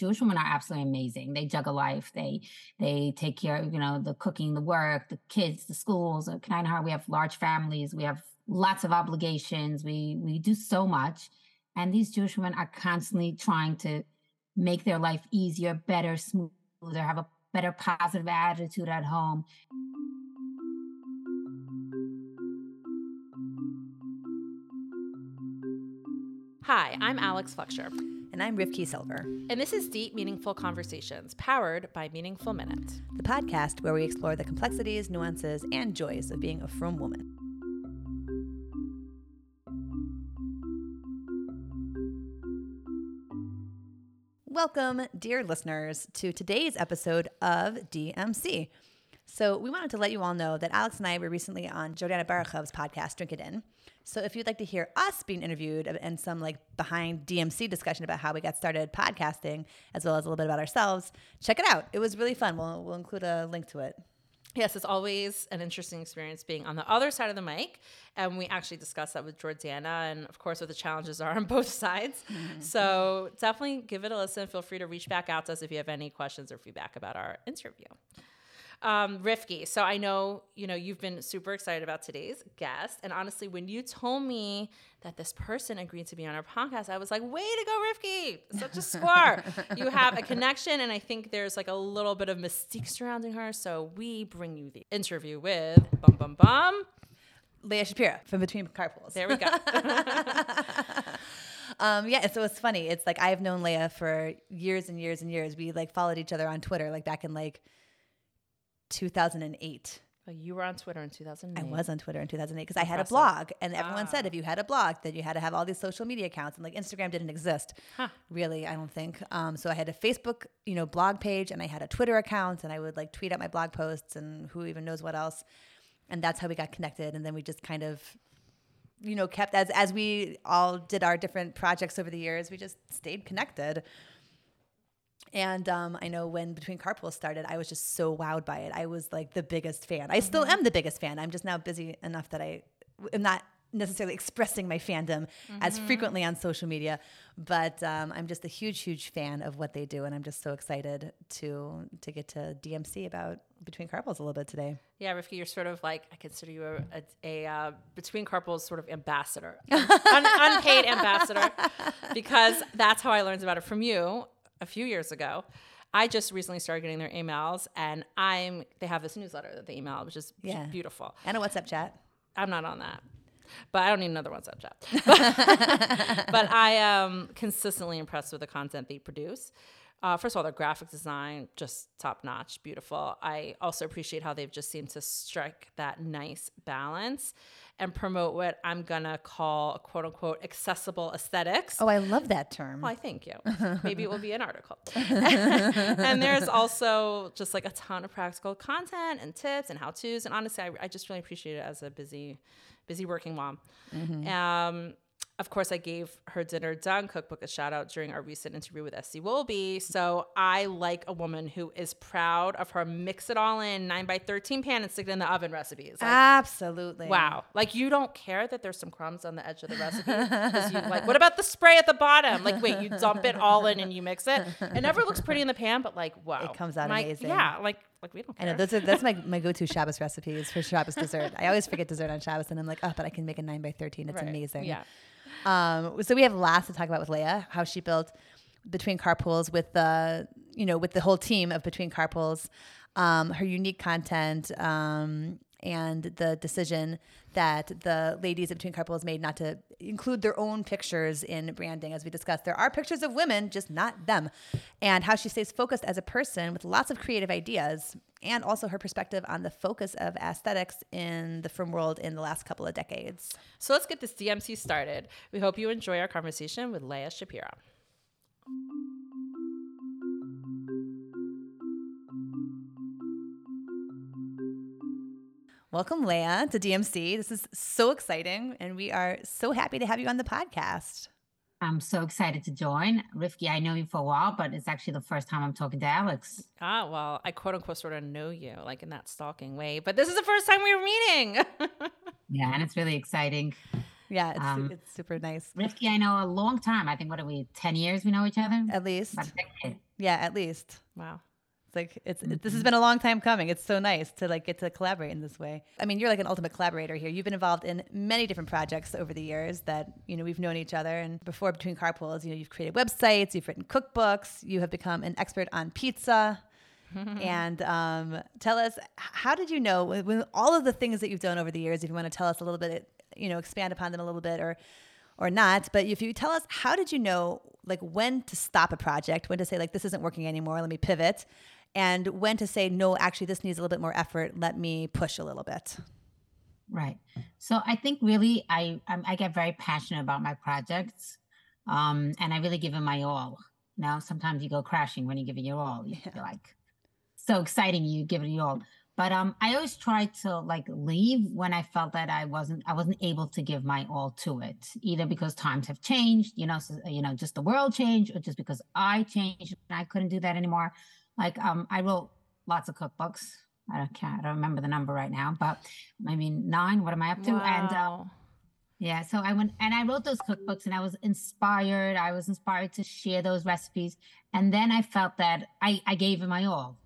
Jewish women are absolutely amazing. They juggle life. They they take care of, you know, the cooking, the work, the kids, the schools. Uh, at Knight Heart, we have large families. We have lots of obligations. We we do so much. And these Jewish women are constantly trying to make their life easier, better, smoother, have a better positive attitude at home. Hi, I'm Alex Fletcher. And I'm Rivki Silver. And this is Deep Meaningful Conversations, powered by Meaningful Minute, the podcast where we explore the complexities, nuances, and joys of being a frum woman. Welcome, dear listeners, to today's episode of DMC. So, we wanted to let you all know that Alex and I were recently on Jordana Baruchov's podcast, Drink It In. So, if you'd like to hear us being interviewed and some like behind DMC discussion about how we got started podcasting, as well as a little bit about ourselves, check it out. It was really fun. We'll, we'll include a link to it. Yes, it's always an interesting experience being on the other side of the mic. And we actually discussed that with Jordana and, of course, what the challenges are on both sides. Mm-hmm. So definitely give it a listen. Feel free to reach back out to us if you have any questions or feedback about our interview. Um, Rivki, so I know you know you've been super excited about today's guest, and honestly, when you told me that this person agreed to be on our podcast, I was like, "Way to go, Rivki! Such a score! you have a connection, and I think there's like a little bit of mystique surrounding her. So we bring you the interview with bum bum bum." Leah Shapiro from Between Carpools. There we go. um, yeah, so it's funny. It's like I've known Leah for years and years and years. We like followed each other on Twitter, like back in like 2008. Oh, you were on Twitter in 2008. I was on Twitter in 2008 because I had a blog, and everyone ah. said if you had a blog, then you had to have all these social media accounts, and like Instagram didn't exist, huh. really. I don't think. Um, so I had a Facebook, you know, blog page, and I had a Twitter account, and I would like tweet out my blog posts, and who even knows what else, and that's how we got connected, and then we just kind of you know kept as as we all did our different projects over the years we just stayed connected and um, I know when Between Carpools started, I was just so wowed by it. I was like the biggest fan. I still mm-hmm. am the biggest fan. I'm just now busy enough that I am not necessarily expressing my fandom mm-hmm. as frequently on social media, but um, I'm just a huge, huge fan of what they do, and I'm just so excited to to get to DMC about Between Carpools a little bit today. Yeah, Rivki, you're sort of like I consider you a, a, a uh, Between Carpools sort of ambassador, Un- unpaid ambassador, because that's how I learned about it from you a few years ago. I just recently started getting their emails, and I'm they have this newsletter that they email, which is yeah. beautiful, and a WhatsApp chat. I'm not on that, but I don't need another WhatsApp chat. but I am consistently impressed with the content they produce. Uh, first of all, their graphic design just top notch, beautiful. I also appreciate how they've just seemed to strike that nice balance and promote what I'm gonna call quote unquote accessible aesthetics. Oh, I love that term. Why, thank you. Maybe it will be an article. and there's also just like a ton of practical content and tips and how tos. And honestly, I, I just really appreciate it as a busy, busy working mom. Mm-hmm. Um, of course, I gave her Dinner Done cookbook a shout out during our recent interview with Essie Wolby. So I like a woman who is proud of her mix it all in 9 by 13 pan and stick it in the oven recipes. Like, Absolutely. Wow. Like you don't care that there's some crumbs on the edge of the recipe. You like, what about the spray at the bottom? Like, wait, you dump it all in and you mix it. It never looks pretty in the pan, but like, wow. It comes out amazing. Yeah. Like, like we don't care. I know those are that's my, my go to Shabbos recipes for Shabbos dessert. I always forget dessert on Shabbos, and I'm like, oh, but I can make a nine by thirteen. It's right. amazing. Yeah. Um, so we have lots to talk about with Leah, how she built between carpools with the you know with the whole team of between carpools, um, her unique content. Um, and the decision that the ladies of Between Carpools made not to include their own pictures in branding. As we discussed, there are pictures of women, just not them. And how she stays focused as a person with lots of creative ideas, and also her perspective on the focus of aesthetics in the frum world in the last couple of decades. So let's get this DMC started. We hope you enjoy our conversation with Leah Shapiro. Welcome, Leah, to DMC. This is so exciting, and we are so happy to have you on the podcast. I'm so excited to join. Rivki, I know you for a while, but it's actually the first time I'm talking to Alex. Ah, well, I quote unquote sort of know you, like in that stalking way, but this is the first time we were meeting. yeah, and it's really exciting. Yeah, it's, um, it's super nice. Rivki, I know a long time. I think, what are we, 10 years we know each other? At least. Yeah, at least. Wow. It's like it's mm-hmm. this has been a long time coming. It's so nice to like get to collaborate in this way. I mean, you're like an ultimate collaborator here. You've been involved in many different projects over the years that you know we've known each other. And before between carpools, you know, you've created websites, you've written cookbooks, you have become an expert on pizza. and um, tell us how did you know when all of the things that you've done over the years? If you want to tell us a little bit, you know, expand upon them a little bit, or or not. But if you tell us, how did you know like when to stop a project, when to say like this isn't working anymore, let me pivot, and when to say, no, actually, this needs a little bit more effort. Let me push a little bit. Right. So I think really I I get very passionate about my projects, um, and I really give it my all. Now sometimes you go crashing when you give it your all. You yeah. feel like so exciting, you give it your all. But um, I always try to like leave when I felt that I wasn't I wasn't able to give my all to it, either because times have changed, you know, so, you know, just the world changed, or just because I changed and I couldn't do that anymore. Like um, I wrote lots of cookbooks. I don't, can't, I don't remember the number right now, but I mean nine. What am I up to? Wow. And uh, yeah, so I went and I wrote those cookbooks, and I was inspired. I was inspired to share those recipes, and then I felt that I I gave it my all,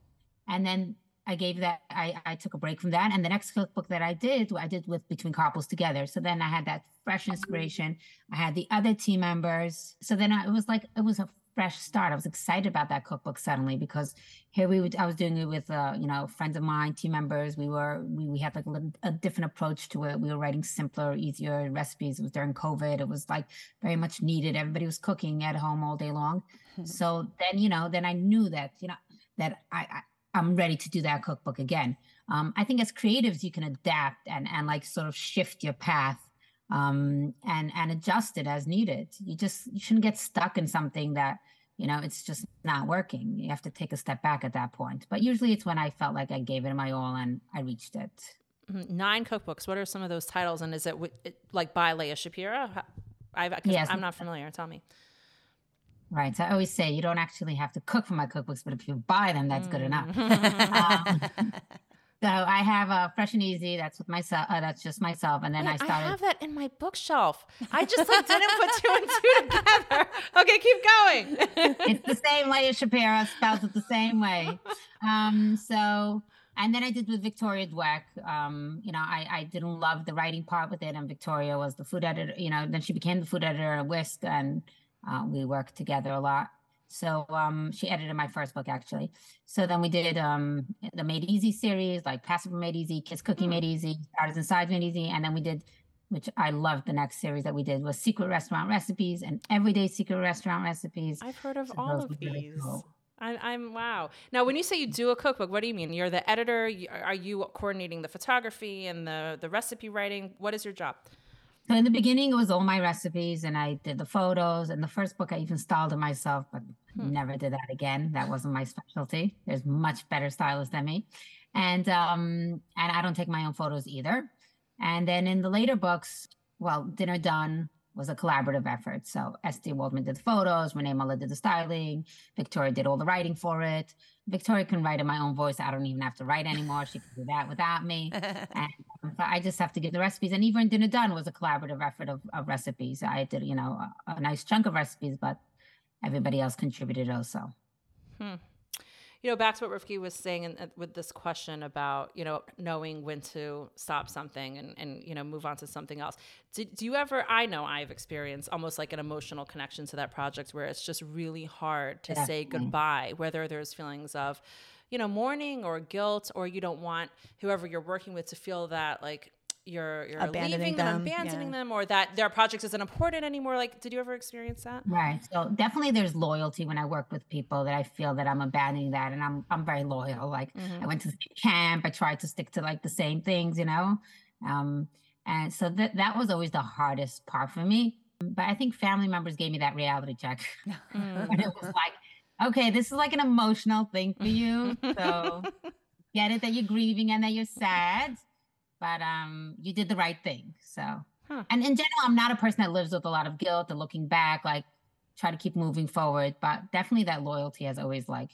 and then I gave that I I took a break from that, and the next cookbook that I did I did with Between Carpools Together. So then I had that fresh inspiration. I had the other team members. So then I, it was like it was a fresh start. I was excited about that cookbook suddenly because here we would, I was doing it with, uh, you know, friends of mine, team members. We were, we, we had like a, little, a different approach to it. We were writing simpler, easier recipes. It was during COVID. It was like very much needed. Everybody was cooking at home all day long. Mm-hmm. So then, you know, then I knew that, you know, that I, I I'm ready to do that cookbook again. Um, I think as creatives, you can adapt and, and like sort of shift your path um, and and adjust it as needed. You just you shouldn't get stuck in something that you know it's just not working. You have to take a step back at that point. But usually it's when I felt like I gave it my all and I reached it. Mm-hmm. Nine cookbooks. What are some of those titles? And is it, it like by Leah Shapiro? I've, yes. I'm not familiar. Tell me. Right. So I always say you don't actually have to cook for my cookbooks, but if you buy them, that's good enough. Mm. um, So I have a fresh and easy. That's with myself. Uh, that's just myself. And then I started. I have that in my bookshelf. I just like didn't put two and two together. Okay, keep going. it's the same way as Shapiro spells it the same way. Um, so and then I did with Victoria Dweck. Um, you know, I, I didn't love the writing part with it, and Victoria was the food editor. You know, then she became the food editor at Whisk, and uh, we worked together a lot. So um, she edited my first book actually. So then we did um, the Made Easy series, like Passover Made Easy, Kids Cooking mm. Made Easy, Artisan Sides Made Easy, and then we did, which I loved. The next series that we did was Secret Restaurant Recipes and Everyday Secret Restaurant Recipes. I've heard of so all of these. Cool. I'm, I'm wow. Now, when you say you do a cookbook, what do you mean? You're the editor. Are you coordinating the photography and the the recipe writing? What is your job? So in the beginning, it was all my recipes, and I did the photos. And the first book, I even styled it myself, but hmm. never did that again. That wasn't my specialty. There's much better stylists than me, and um, and I don't take my own photos either. And then in the later books, well, Dinner Done was a collaborative effort. So Esty Waldman did the photos, Renee Muller did the styling, Victoria did all the writing for it. Victoria can write in my own voice. I don't even have to write anymore. She can do that without me. and um, so I just have to give the recipes. And even Dinner Done was a collaborative effort of, of recipes. I did, you know, a, a, nice chunk of recipes, but everybody else contributed also. Hmm you know, back to what Rivki was saying in, with this question about, you know, knowing when to stop something and, and you know, move on to something else. Do, do you ever, I know I've experienced almost like an emotional connection to that project where it's just really hard to Definitely. say goodbye, whether there's feelings of, you know, mourning or guilt, or you don't want whoever you're working with to feel that like you're you're abandoning leaving them, them abandoning yeah. them, or that their project isn't important anymore. Like, did you ever experience that? Right. So definitely, there's loyalty when I work with people that I feel that I'm abandoning that, and I'm I'm very loyal. Like, mm-hmm. I went to camp. I tried to stick to like the same things, you know. Um, and so that that was always the hardest part for me. But I think family members gave me that reality check mm. when it was like, okay, this is like an emotional thing for you. So get it that you're grieving and that you're sad but um, you did the right thing. So, huh. and in general, I'm not a person that lives with a lot of guilt and looking back. Like, try to keep moving forward. But definitely, that loyalty has always like,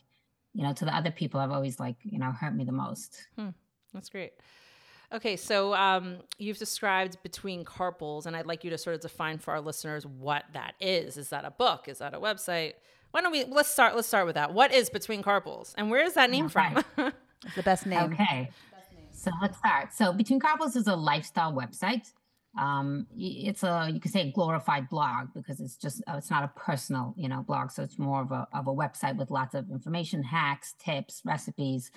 you know, to the other people, I've always like, you know, hurt me the most. Hmm. That's great. Okay, so um, you've described between carpools, and I'd like you to sort of define for our listeners what that is. Is that a book? Is that a website? Why don't we let's start let's start with that. What is Between Carpools and where is that name Okay. from? It's the best name. Okay. So let's start. So Between Carpools is a lifestyle website. Um, it's a you could say a glorified blog because it's just uh, it's not a personal you know blog. So it's more of a of a website with lots of information, hacks, tips, recipes,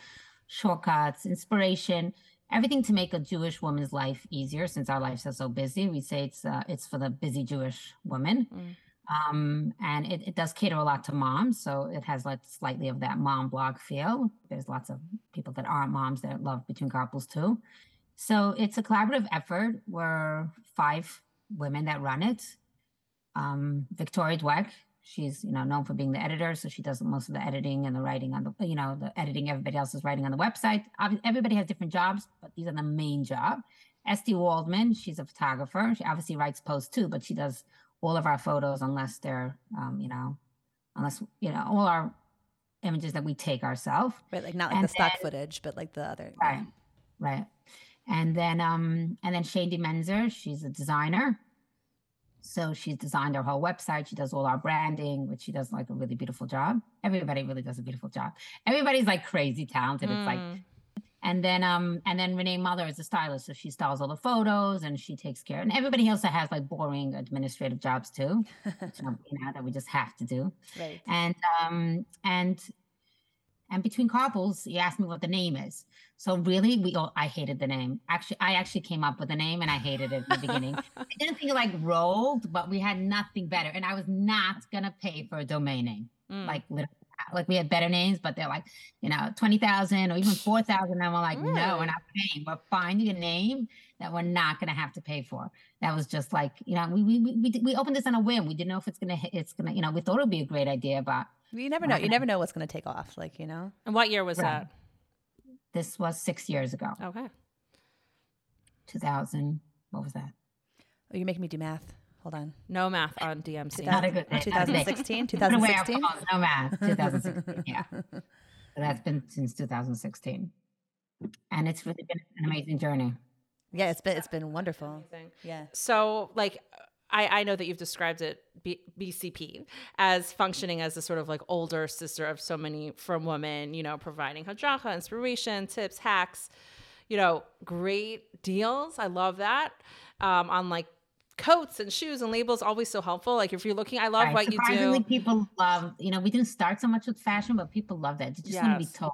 shortcuts, inspiration, everything to make a Jewish woman's life easier. Since our lives are so busy, we say it's uh, it's for the busy Jewish woman. Mm. Um, and it, it does cater a lot to moms, so it has like slightly of that mom blog feel. There's lots of people that aren't moms that love Between Carpools too. So it's a collaborative effort. We're five women that run it. Um, Victoria Dweck, she's you know known for being the editor, so she does most of the editing and the writing on the you know the editing everybody else is writing on the website. Everybody has different jobs, but these are the main job. Esty Waldman, she's a photographer. She obviously writes posts too, but she does all of our photos unless they're um, you know unless you know all our images that we take ourselves. Right, like not like And the stock then- footage, but like the other. yeah. Right. Right. And then um and then Shandy Menzer, she's a designer. So she's designed our whole website. She does all our branding, which she does like a really beautiful job. Everybody really does a beautiful job. Everybody's like crazy talented. It's like Mm. And then um and then Renee Muller is a stylist, so she styles all the photos and she takes care. And everybody also has like boring administrative jobs too, which, you know, that we just have to do Right. and um and and between carpools he asked me what the name is so really we all i hated the name actually i actually came up with the name and i hated it in the beginning i didn't think it like rolled but we had nothing better and i was not gonna pay for a domain name Mm. like literally like we had better names but they're like you know 20000 or even 4000 and we're like no we're not paying we're finding a name that we're not going to have to pay for that was just like you know we we we, we, opened this on a whim we didn't know if it's going to hit it's going to you know we thought it would be a great idea but You never know. You never know what's going to take off. Like you know. and what year was Right. this was six years ago? Okay. 2000 what was that Oh, you're making me do math. Hold on. No math on DMC. Not a good day. 2016. Put away our 2016. no math 2016 yeah so that's been since 2016 and it's really been an amazing journey Yeah, it's been it's been wonderful. Yeah. So, like, I, I know that you've described it, B, BCP, as functioning as a sort of like older sister of so many frum women, you know, providing hadracha, inspiration, tips, hacks, you know, great deals. I love that. Um, on like coats and shoes and labels, always so helpful. Like, if you're looking, I love Right. what you do. Surprisingly, people love you know we didn't start so much with fashion but people love that they just want to be told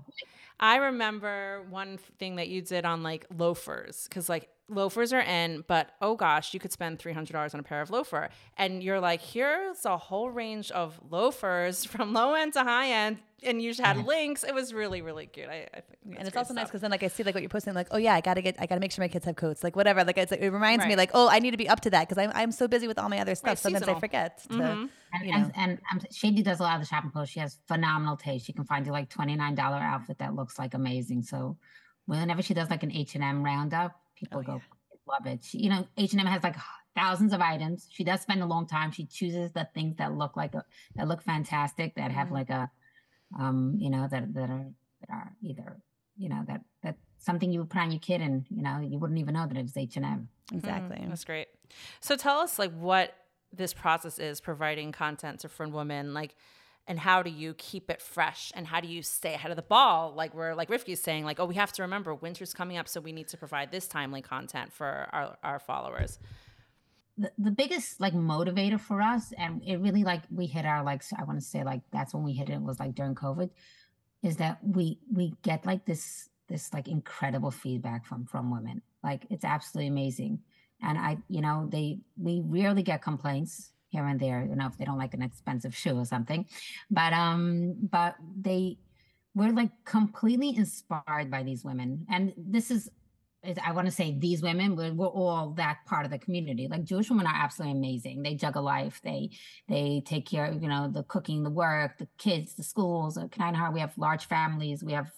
I remember one thing that you did on like loafers because like loafers are in, but oh gosh, you could spend three hundred dollars on a pair of loafer, and you're like, here's a whole range of loafers from low end to high end, and you just had links. It was really really cute. I, I think, and it's great also nice because then like I see like what you're posting like oh yeah I gotta get I gotta make sure my kids have coats like whatever like it's like, it reminds me like oh I need to be up to that because I'm I'm so busy with all my other stuff Right, sometimes seasonal. I forget to Mhm. and you know. and um, Shady does a lot of the shopping posts she has phenomenal taste she can find you like $29 outfit that looks like amazing so whenever she does like an H&M roundup people Oh, go yeah. love it she, you know H&M has like thousands of items she does spend a long time she chooses the things that look like a, that look fantastic that have Mhm. like a um you know that that are that are either you know that that something you would put on your kid and you know you wouldn't even know that it was H&M exactly. Mm, that's great. So tell us like what this process is providing content to friend women like and how do you keep it fresh? And how do you stay ahead of the ball? Like we're like Rivki's saying like oh we have to remember winter's coming up so we need to provide this timely content for our, our followers the, the biggest like motivator for us and it really like we hit our like i want to say like that's when we hit it was like during covid is that we we get like this this like incredible feedback from from women. Like it's absolutely amazing. And i you know they we rarely get complaints here and there you know if they don't like an expensive shoe or something. But um but they we're like completely inspired by these women. And this is is I want to say these women, we're, we're all that part of the community. Like Jewish women are absolutely amazing. They juggle life. They they take care of you know the cooking, the work, the kids, the schools. At Canine we have large families. We have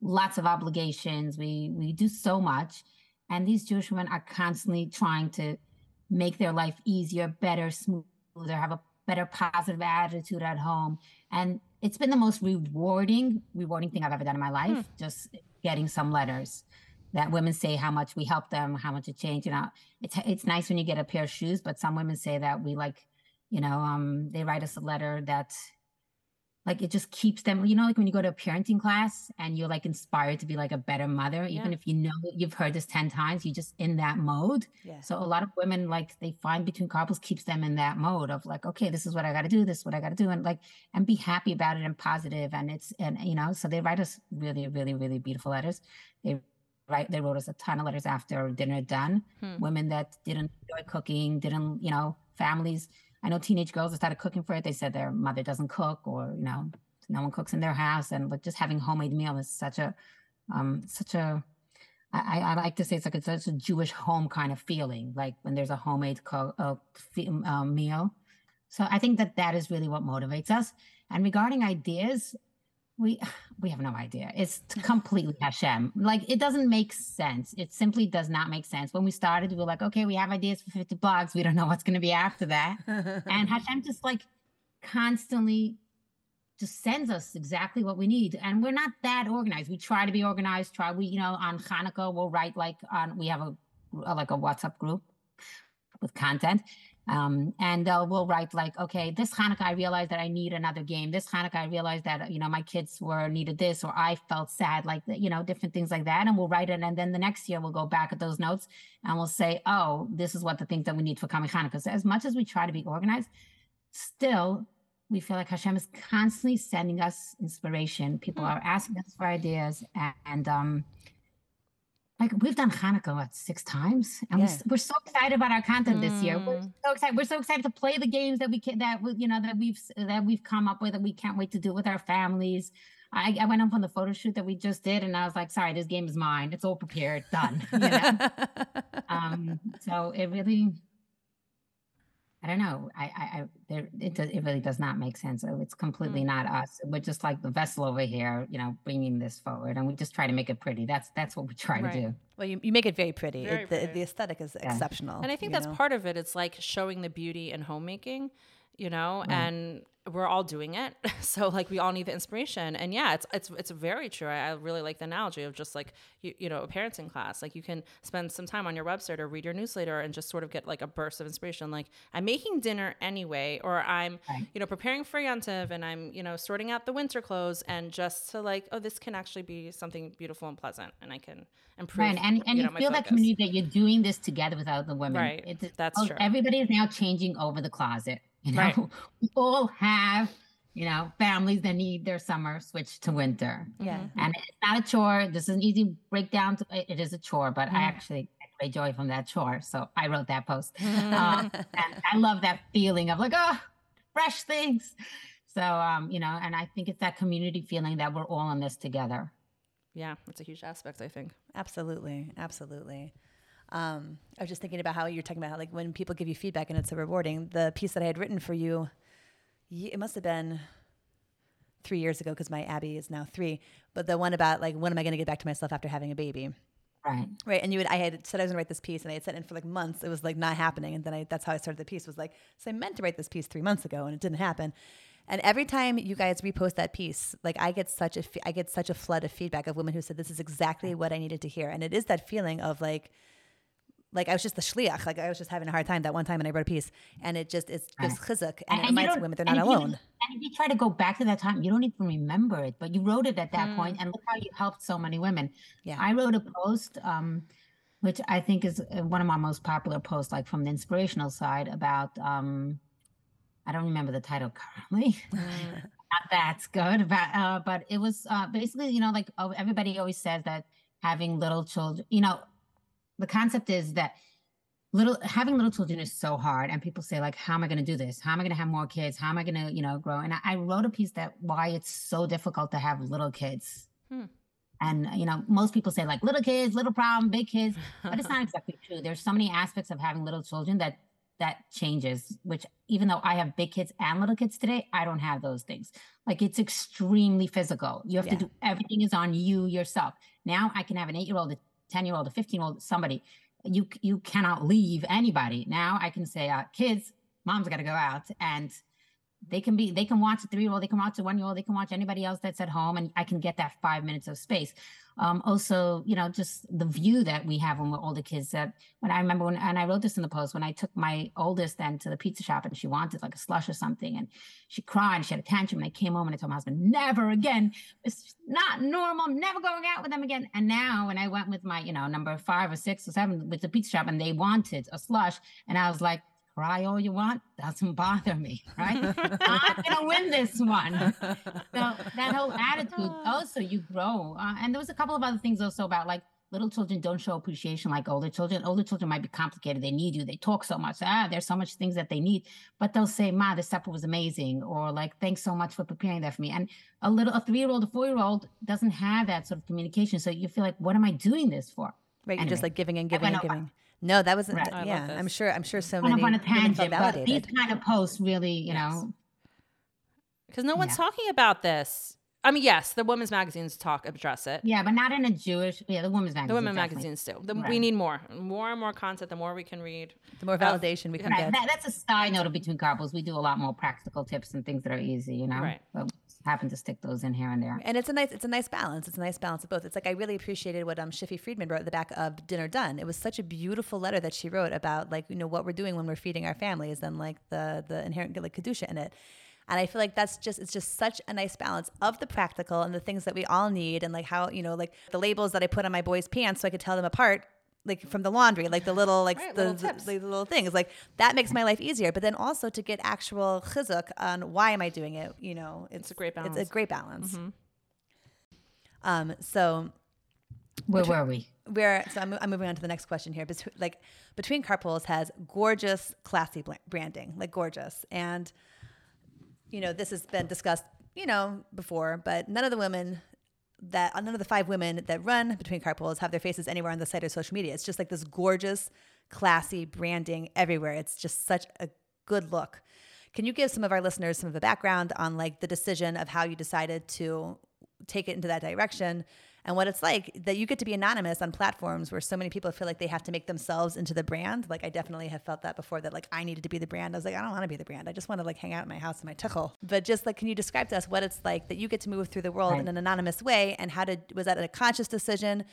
lots of obligations. We we do so much, and these Jewish women are constantly trying to make their life easier, better, smoother, have a better positive attitude at home, and it's been the most rewarding rewarding thing I've ever done in my hmm. life. Just getting some letters that women say how much we help them, how much it changed. You know, it's it's nice when you get a pair of shoes, but some women say that we like, you know, um, they write us a letter that like it just keeps them you know like when you go to a parenting class and you're like inspired to be like a better mother even Yeah. if you know you've heard this 10 times you're just in that mode Yeah. so a lot of women like they find between carpools keeps them in that mode of like okay this is what i got to do this is what i got to do and like and be happy about it and positive and it's and you know so they write us really really really beautiful letters they write they wrote us a ton of letters after dinner done Hmm. women that didn't enjoy cooking didn't you know families I know teenage girls that started cooking for it. They said their mother doesn't cook, or you know, no one cooks in their house, and like just having homemade meal is such a, um, such a. I, I like to say it's like it's such a Jewish home kind of feeling, like when there's a homemade co- uh, um, meal. So I think that that is really what motivates us. And regarding ideas, we we have no idea. It's completely Hashem. Like it doesn't make sense. It simply does not make sense. When we started, we were like, okay, we have ideas for 50 blogs. We don't know what's going to be after that. and Hashem just like constantly just sends us exactly what we need. And we're not that organized. We try to be organized. Try we, you know, on Hanukkah, we'll write like on we have a, a like a WhatsApp group with content. Um, and uh, we'll write like, okay, this Hanukkah, I realized that I need another game. This Hanukkah, I realized that you know my kids were needed this, or I felt sad, like you know, different things like that. And we'll write it, and then the next year we'll go back at those notes and we'll say, oh, this is what the things that we need for coming Hanukkah. So as much as we try to be organized, still we feel like Hashem is constantly sending us inspiration. People Hmm. are asking us for ideas, and, and um, like we've done Hanukkah what six times, and we Yeah. s we're so excited about our content this year. We're Mm. so excited. We're so excited to play the games that we can that we, you know that we've that we've come up with, and we can't wait to do with our families. I, I went up on the photo shoot that we just did, and I was like, "Sorry, this game is mine. It's all prepared, done." You know? um, so it really, I don't know. I, I, I there, it, does, it really does not make sense. It's completely Mm. not us. We're just like the vessel over here, you know, bringing this forward, and we just try to make it pretty. That's that's what we try Right. to do. well, you, you make it very pretty. Very it, the, pretty. the aesthetic is Yeah. exceptional. And I think that's know? part of it. It's like showing the beauty in homemaking, you know, Right. and we're all doing it. So like we all need the inspiration. And yeah, it's it's it's very true. I, I really like the analogy of just like you, you know, a parenting class. Like you can spend some time on your website or read your newsletter and just sort of get like a burst of inspiration. Like I'm making dinner anyway, or I'm, Right. you know, preparing for Yontiv and I'm, you know, sorting out the winter clothes and just to like, oh, this can actually be something beautiful and pleasant and I can improve. Right, and and you, know, feel that community that you're doing this together with other women. Right, It's, that's oh, true. Everybody is now changing over the closet. You know, Right. we all have you know families that need their summer switched to winter. Yeah. Mm-hmm. and it's not a chore. This is an easy breakdown. To, it it is a chore, but. I actually get great joy from that chore. So I wrote that post. Um, and I love that feeling of like, oh, fresh things. So, um, you know, and I think it's that community feeling that we're all in this together. Yeah, it's a huge aspect, I think. Absolutely, absolutely. Um, I was just thinking about how you're talking about how like when people give you feedback and it's so rewarding. The piece that I had written for you, it must have been three years ago because my Abby is now three. But the one about like when am I going to get back to myself after having a baby? Right. Right, and you had I had said I was gonna write this piece, and I had sent it in for like months. It was like not happening, and then I that's how I started the piece. Was like, so I meant to write this piece three months ago, and it didn't happen. And every time you guys repost that piece, like I get such a I get such a flood of feedback of women who said this is exactly what I needed to hear, and it is that feeling of like, like I was just the shliach, like I was just having a hard time that one time, and I wrote a piece, and it just it gives chizuk, and, it you reminds women they're not if you- alone. and if you try to go back to that time, you don't even remember it, but you wrote it at that Hmm. point, and look how you helped so many women. Yeah. I wrote a post, um, which I think is uh, one of my most popular posts, like from the inspirational side, about um, I don't remember the title currently. Not that's good, about, uh, but it was uh, basically, you know, like oh, everybody always says that having little children, you know, the concept is that little having little children is so hard and people say like how am i going to do this? How am i going to have more kids? How am i going to you know grow? And I, I wrote a piece that why it's so difficult to have little kids. Hmm. and you know most people say like little kids little problem big kids but it's not exactly true. There's so many aspects of having little children that that changes which even though i have big kids and little kids today i don't have those things. Like it's extremely physical. You have Yeah. to do everything is on you yourself. Now i can have an eight year old 10 year old a 15 year old somebody you you cannot leave anybody. Now i can say uh, kids mom's got to go out and they can be they can watch a three year old they can watch a one year old they can watch anybody else that's at home and i can get that five minutes of space. Um, also you know just the view that we have when we're older kids that when i remember when and i wrote this in the post when i took my oldest then to the pizza shop and she wanted like a slush or something and she cried and she had a tantrum and i came home and i told my husband never again. It's not normal. I'm never going out with them again. And now when i went with my you know number five or six or seven with the pizza shop and they wanted a slush and i was like cry all you want doesn't bother me right? I'm gonna win this one. So that whole attitude also you grow uh, and there was a couple of other things also about like little children don't show appreciation like older children. Older children might be complicated. They need you. They talk so much. Ah there's so much things that they need. But they'll say ma the supper was amazing or like thanks so much for preparing that for me. And a little a three-year-old a four-year-old doesn't have that sort of communication. So you feel like what am i doing this for? Right anyway, you're just like giving and giving and giving no, that wasn't. Right. yeah, I'm sure. I'm sure so kind many. Kind of on a tangent, but these kind of posts really, you yes. know, because no one's yeah. talking about this. I mean, yes, the women's magazines talk address it. Yeah, but not in a Jewish. Yeah, the women's magazines. The women magazines too. The, right. We need more, more and more content. The more we can read, the more validation uh, we can right. get. That, that's a side note between carpools. We do a lot more practical tips and things that are easy. You know, right? But happen to stick those in here and there. And it's a nice it's a nice balance. It's a nice balance of both. It's like I really appreciated what um Shiffy Friedman wrote at the back of Dinner Done. It was such a beautiful letter that she wrote about like you know what we're doing when we're feeding our families and like the the inherent like kedusha in it. And I feel like that's just it's just such a nice balance of the practical and the things that we all need and like how, you know, like the labels that I put on my boys' pants so I could tell them apart like from the laundry, like the little like right, the, little the, the, little things, like that makes my life easier. But then also to get actual chizuk on why am I doing it? You know, it's, it's a great balance. It's a great balance. Mm-hmm. Um, so where were we? Where so I'm, I'm moving on to the next question here. Between, like between carpools has gorgeous, classy branding, like gorgeous, and you know this has been discussed, you know, before, but none of the women that none of the five women that run between carpools have their faces anywhere on the site or social media. It's just like this gorgeous, classy branding everywhere. It's just such a good look. Can you give some of our listeners some of the background on like the decision of how you decided to take it into that direction and what it's like that you get to be anonymous on platforms where so many people feel like they have to make themselves into the brand. Like I definitely have felt that before that like I needed to be the brand. I was like, I don't want to be the brand. I just want to like hang out in my house in my tichel. But just like, can you describe to us what it's like that you get to move through the world right. in an anonymous way and how did, was that a conscious decision?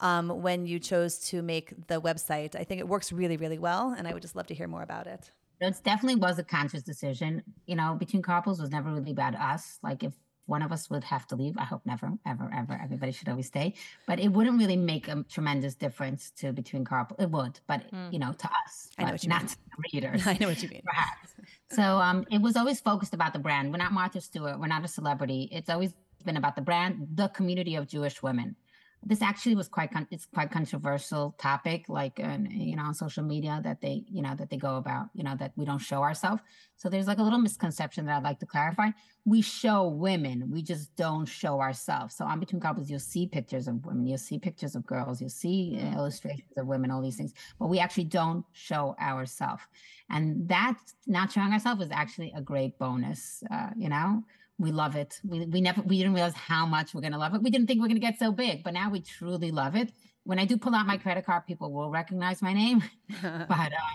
Um, when you chose to make the website, I think it works really, really well. And I would just love to hear more about it. It definitely was a conscious decision. You know, between carpools was never really about us. Like if one of us would have to leave. I hope never, ever, ever. Everybody should always stay. But it wouldn't really make a tremendous difference to between carpool. It would, but mm. you know, to us, I know what you not mean. to the readers. I know what you mean. Perhaps. so um, it was always focused about the brand. We're not Martha Stewart. We're not a celebrity. It's always been about the brand, the community of Jewish women this actually was quite con- it's quite controversial topic like you know on social media that they you know that they go about you know that we don't show ourselves. So there's like a little misconception that i'd like to clarify. We show women we just don't show ourselves. So on between carpools you'll see pictures of women you'll see pictures of girls you'll see illustrations of women all these things but we actually don't show ourselves. And that not showing ourselves is actually a great bonus uh, you know we love it. We, we never we didn't realize how much we're gonna love it. We didn't think we are gonna get so big, but now we truly love it. When I do pull out my credit card, people will recognize my name. but uh,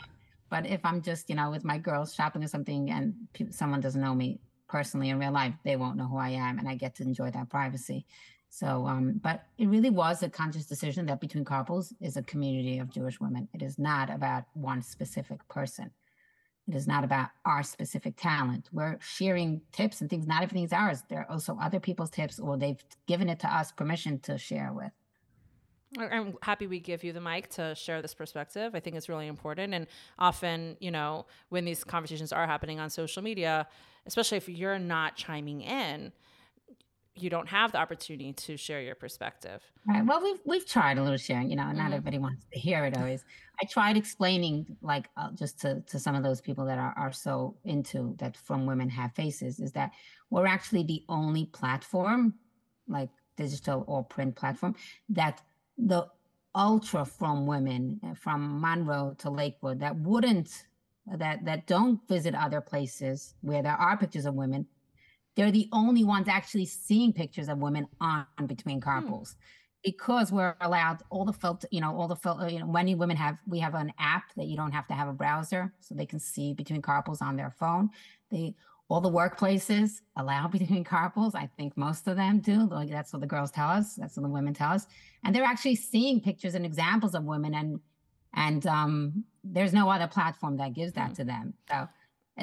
but if I'm just you know with my girls shopping or something, and pe- someone doesn't know me personally in real life, they won't know who I am, and I get to enjoy that privacy. So, um, but it really was a conscious decision that Between Carpools is a community of Jewish women. It is not about one specific person. It is not about our specific talent. We're sharing tips and things. Not everything is ours. There are also other people's tips, or they've given it to us permission to share with. I'm happy we give you the mic to share this perspective. I think it's really important. And often, you know, when these conversations are happening on social media, especially if you're not chiming in, you don't have the opportunity to share your perspective. Right. Well, we've we've tried a little sharing. You know, not mm-hmm. everybody wants to hear it always. I tried explaining, like, uh, just to to some of those people that are are so into that frum women have faces, is that we're actually the only platform, like digital or print platform, that the ultra frum women uh, from Monroe to Lakewood that wouldn't that that don't visit other places where there are pictures of women they're the only ones actually seeing pictures of women on between hmm. carpools. Hmm. Because we're allowed all the filter, you know, all the filter, you know, many women have, we have an app that you don't have to have a browser so they can see between carpools on their phone. They all the workplaces allow between carpools. I think most of them do. Like that's what the girls tell us. That's what the women tell us. And they're actually seeing pictures and examples of women, and and um, there's no other platform that gives that mm-hmm. to them. So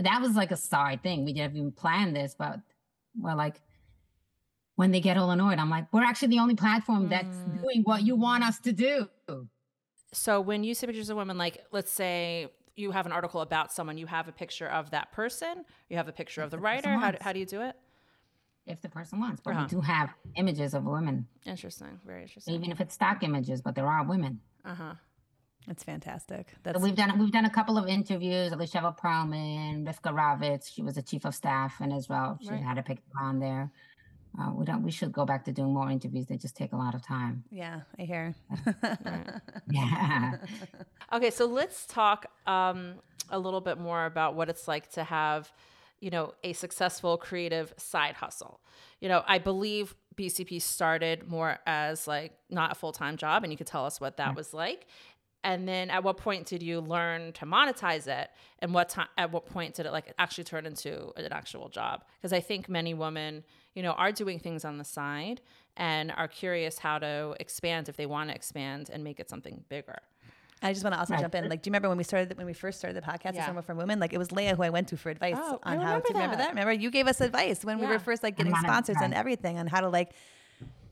that was like a sorry thing. We didn't even plan this, but we're like, when they get all annoyed, I'm like, we're actually the only platform that's mm. doing what you want us to do. So when you see pictures of women, like let's say you have an article about someone, you have a picture of that person, you have a picture if of the, the writer. How do, how do you do it? If the person wants, but uh-huh. we do have images of women. Interesting, very interesting. Even if it's stock images, but there are women. Uh huh. That's fantastic. That's so we've done we've done a couple of interviews. Elisheva Perlman, Rivka Ravitz, she was the chief of staff in Israel. She right. had a picture on there. Uh, we don't. We should go back to doing more interviews. They just take a lot of time. Yeah, I hear. yeah. Okay, so let's talk um, a little bit more about what it's like to have, you know, a successful creative side hustle. You know, I believe BCP started more as like not a full time job, and you could tell us what that was like. And then, at what point did you learn to monetize it? And what time? At what point did it like actually turn into an actual job? Because I think many women you know, are doing things on the side and are curious how to expand if they want to expand and make it something bigger. I just want to also right. jump in. Like, do you remember when we started when we first started the podcast, yeah. Summer from Women? Like, it was Leah who I went to for advice oh, on how to remember that. Remember, you gave us advice when yeah. we were first like getting sponsors and everything on how to like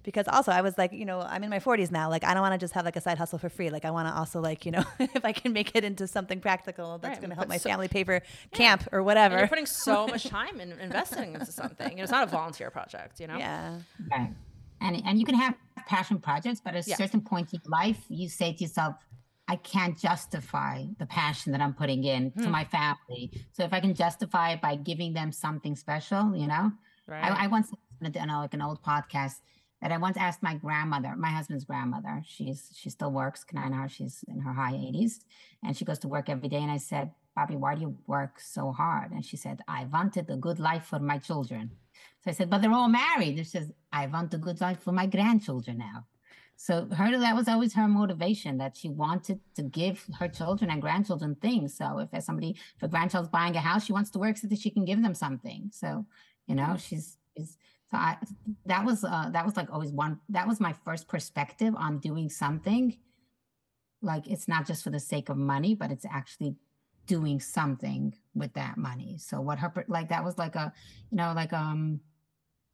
because also I was like, you know, I'm in my 40s now. Like, I don't want to just have like a side hustle for free. Like, I want to also like, you know, if I can make it into something practical that's right. going to help my so, family pay for yeah. camp or whatever. And you're putting so much time in investing into something. You know, it's not a volunteer project. You know. Yeah. Right. And and you can have passion projects, but at a yes. certain point in life, you say to yourself. I can't justify the passion that I'm putting in hmm. to my family. So if I can justify it by giving them something special, you know, right. I, I once did like an old podcast that I once asked my grandmother, my husband's grandmother. She's she still works, Kanai She's in her high 80s, and she goes to work every day. And I said, Bobby, why do you work so hard? And she said, I wanted a good life for my children. So I said, but they're all married. And she says, I want a good life for my grandchildren now. So her that was always her motivation that she wanted to give her children and grandchildren things. So if there's somebody, if a grandchild's buying a house, she wants to work so that she can give them something. So, you know, she's, she's so I, that was uh, that was like always one. That was my first perspective on doing something. Like it's not just for the sake of money, but it's actually doing something with that money. So what her like that was like a you know like um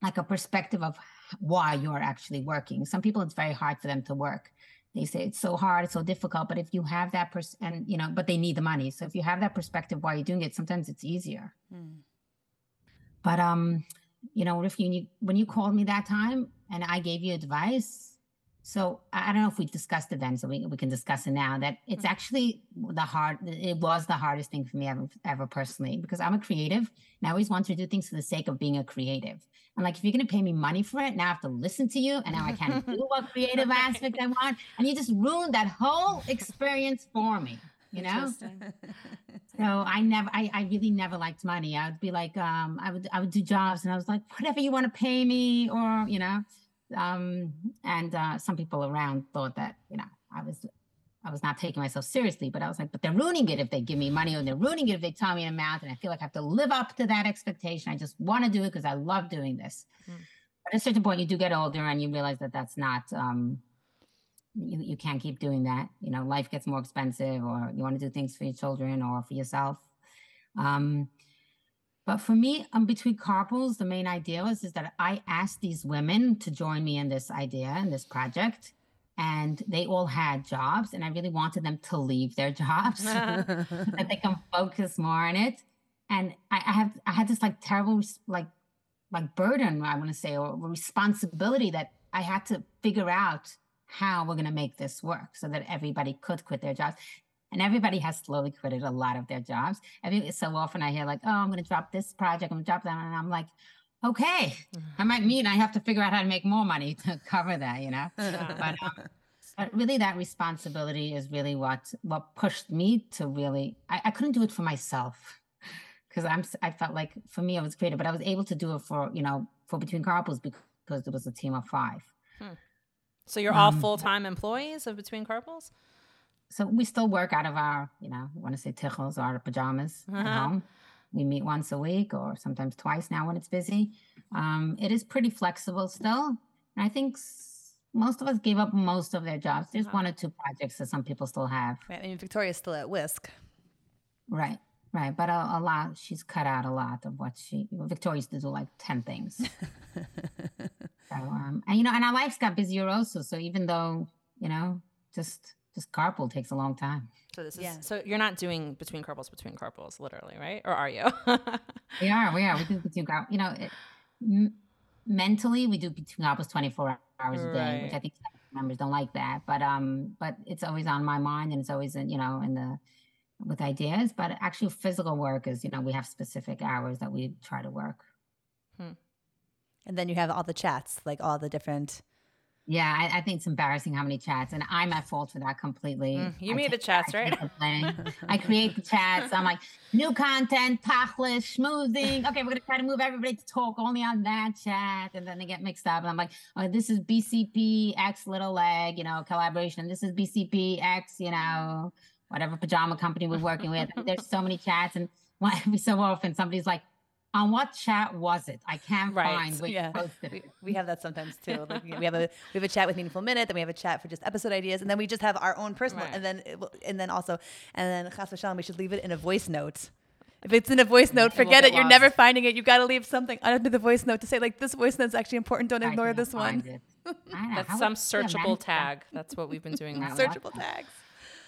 like a perspective of why you're actually working. Some people it's very hard for them to work. They say it's so hard, it's so difficult. But if you have that person, and you know, but they need the money. So if you have that perspective why you're doing it, sometimes it's easier. Mm. But um, you know, if you when you called me that time and I gave you advice. So I don't know if we discussed it then, so we, we can discuss it now. That it's mm-hmm. actually the hard. It was the hardest thing for me ever, ever personally, because I'm a creative and I always want to do things for the sake of being a creative. And like, if you're going to pay me money for it, now I have to listen to you, and now I can't do what creative aspect I want, and you just ruined that whole experience for me you know so i never I, I really never liked money. I would be like um i would i would do jobs and i was like whatever you want to pay me or you know um and uh some people around thought that you know i was i was not taking myself seriously but i was like but they're ruining it if they give me money or they're ruining it if they tell me an amount and i feel like i have to live up to that expectation. I just want to do it because i love doing this. Mm. at a certain point you do get older and you realize that that's not um you, you can't keep doing that. You know, life gets more expensive, or you want to do things for your children or for yourself. Um, but for me, um, between carpools, the main idea was is that I asked these women to join me in this idea and this project, and they all had jobs, and I really wanted them to leave their jobs that they can focus more on it. And I, I have I had this like terrible like like burden I want to say or responsibility that I had to figure out how we're going to make this work so that everybody could quit their jobs. And everybody has slowly quitted a lot of their jobs. Every so often I hear like, "Oh, I'm going to drop this project. I'm going to drop that," and I'm like, "Okay, I might mean I have to figure out how to make more money to cover that," you know. but, um, but really, that responsibility is really what what pushed me to really. I, I couldn't do it for myself because I'm. I felt like for me I was creative, but I was able to do it for you know for between carpools because it was a team of five. Hmm. So you're all um, full time employees of Between Carpools? So we still work out of our, you know, I want to say tichels or our pajamas uh-huh. at home. we meet once a week or sometimes twice now when it's busy. Um, it is pretty flexible still. And I think most of us gave up most of their jobs. There's one or two projects that some people still have. Right. I mean, Victoria's still at Whisk. Right. Right. But a, a lot, she's cut out a lot of what she, Victoria used to do like 10 things. so, um, and, you know, and our lives got busier also. So even though, you know, just, just carpool takes a long time. So this is yeah. so you're not doing between carpools between carpools, literally, right? Or are you? we are. We are. We do between carpools. You know, it, m- mentally we do between carpools 24 hours a day, which I think members don't like that. But um, but it's always on my mind, and it's always in, you know in the with ideas. But actually, physical work is you know we have specific hours that we try to work. Hmm. And then you have all the chats, like all the different yeah, I, I, think it's embarrassing how many chats, and I'm at fault for that completely. Mm, you I made the chats, right? I create the chats. I'm like, new content, tachlis, schmoozing. Okay, we're gonna try to move everybody to talk only on that chat, and then they get mixed up. And I'm like, oh, this is BCP X little leg, you know, collaboration. And this is BCP X, you know, whatever pajama company we're working with. There's so many chats, and every so often somebody's like, on what chat was it? I can't right. find which yeah. we, we, have that sometimes too. Like we have a we have a chat with Meaningful Minute, then we have a chat for just episode ideas, and then we just have our own personal, right. and then and then also and then Chas v'shalom, we should leave it in a voice note. If it's in a voice note, forget it. You're never finding it. You got to leave something under the voice note to say like this voice note's actually important. Don't ignore this one. That's some searchable tag. That's what we've been doing. Now. Searchable tags.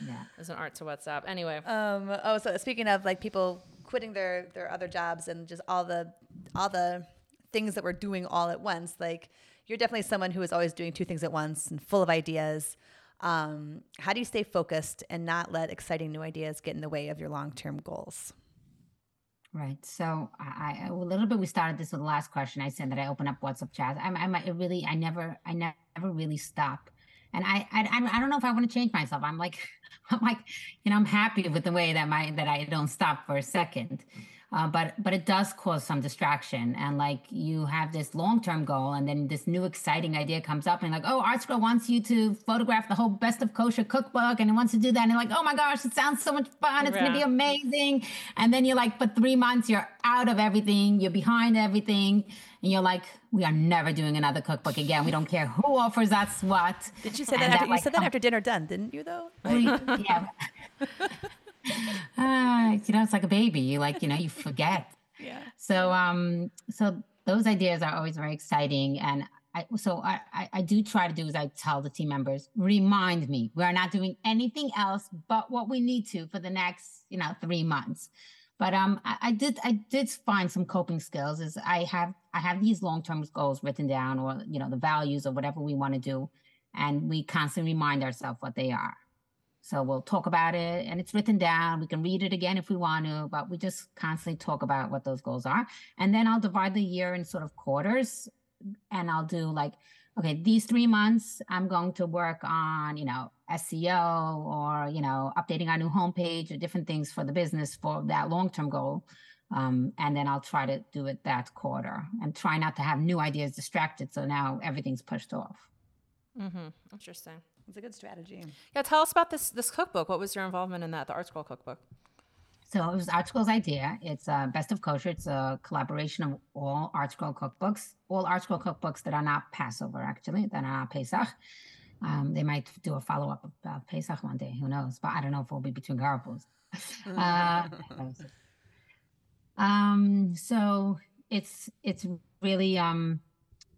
Yeah, as an art to WhatsApp. Anyway. Um. Oh, so speaking of like people quitting their their other jobs and just all the all the things that we're doing all at once like you're definitely someone who is always doing two things at once and full of ideas um, how do you stay focused and not let exciting new ideas get in the way of your long-term goals Right. So I, I, a little bit we started this with the last question. I said that I open up WhatsApp chats. I'm, I'm I really I never I never really stop, and I I I don't know if I want to change myself. I'm like I'm like, you know, I'm happy with the way that my that I don't stop for a second. Uh, but but it does cause some distraction. And like you have this long-term goal and then this new exciting idea comes up and like oh ArtScroll wants you to photograph the whole best of kosher cookbook and it wants to do that. And you're like oh my gosh it sounds so much fun. It's yeah. gonna be amazing. And then you're like for three months you're out of everything. You're behind everything. And you're like we are never doing another cookbook again. We don't care who offers us what. Did you say that, after, that, you said that after dinner done didn't you though? Yeah uh, you know, it's like a baby. You like, you know, you forget. yeah. So, um, so those ideas are always very exciting, and I, so I, I, I do try to do is I tell the team members, remind me, we are not doing anything else but what we need to for the next, you know, three months. But um, I, I did I did find some coping skills. Is I have I have these long term goals written down, or you know, the values or whatever we want to do, and we constantly remind ourselves what they are. So we'll talk about it and it's written down. We can read it again if we want to, but we just constantly talk about what those goals are. And then I'll divide the year in sort of quarters and I'll do like, okay, these three months, I'm going to work on, you know, SEO or, you know, updating our new homepage or different things for the business for that long term goal. Um, and then I'll try to do it that quarter and try not to have new ideas distracted. So now everything's pushed off. Mm-hmm. Interesting. It's a good strategy. Yeah, tell us about this this cookbook. What was your involvement in that, the ArtScroll cookbook? So it was ArtScroll's idea. It's a best of kosher. It's a collaboration of all ArtScroll cookbooks, all ArtScroll cookbooks that are not Passover, actually, that are not Pesach. Um, they might do a follow up about Pesach one day. Who knows? But I don't know if we'll be between carpools. uh, um, so it's it's really um,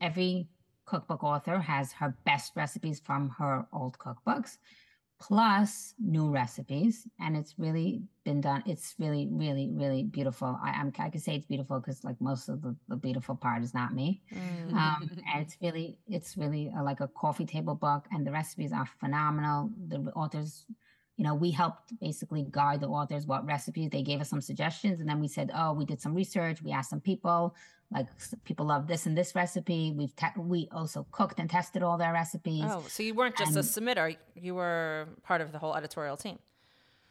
every cookbook author has her best recipes from her old cookbooks plus new recipes and it's really been done it's really really really beautiful. I am i can say it's beautiful because like most of the, the beautiful part is not me. Mm. um, and it's really it's really a, like a coffee table book and the recipes are phenomenal. The authors you know we helped basically guide the authors what recipes. They gave us some suggestions and then we said oh we did some research. We asked some people like people love this and this recipe. We've te- we also cooked and tested all their recipes. Oh, so you weren't just and, a submitter; you were part of the whole editorial team.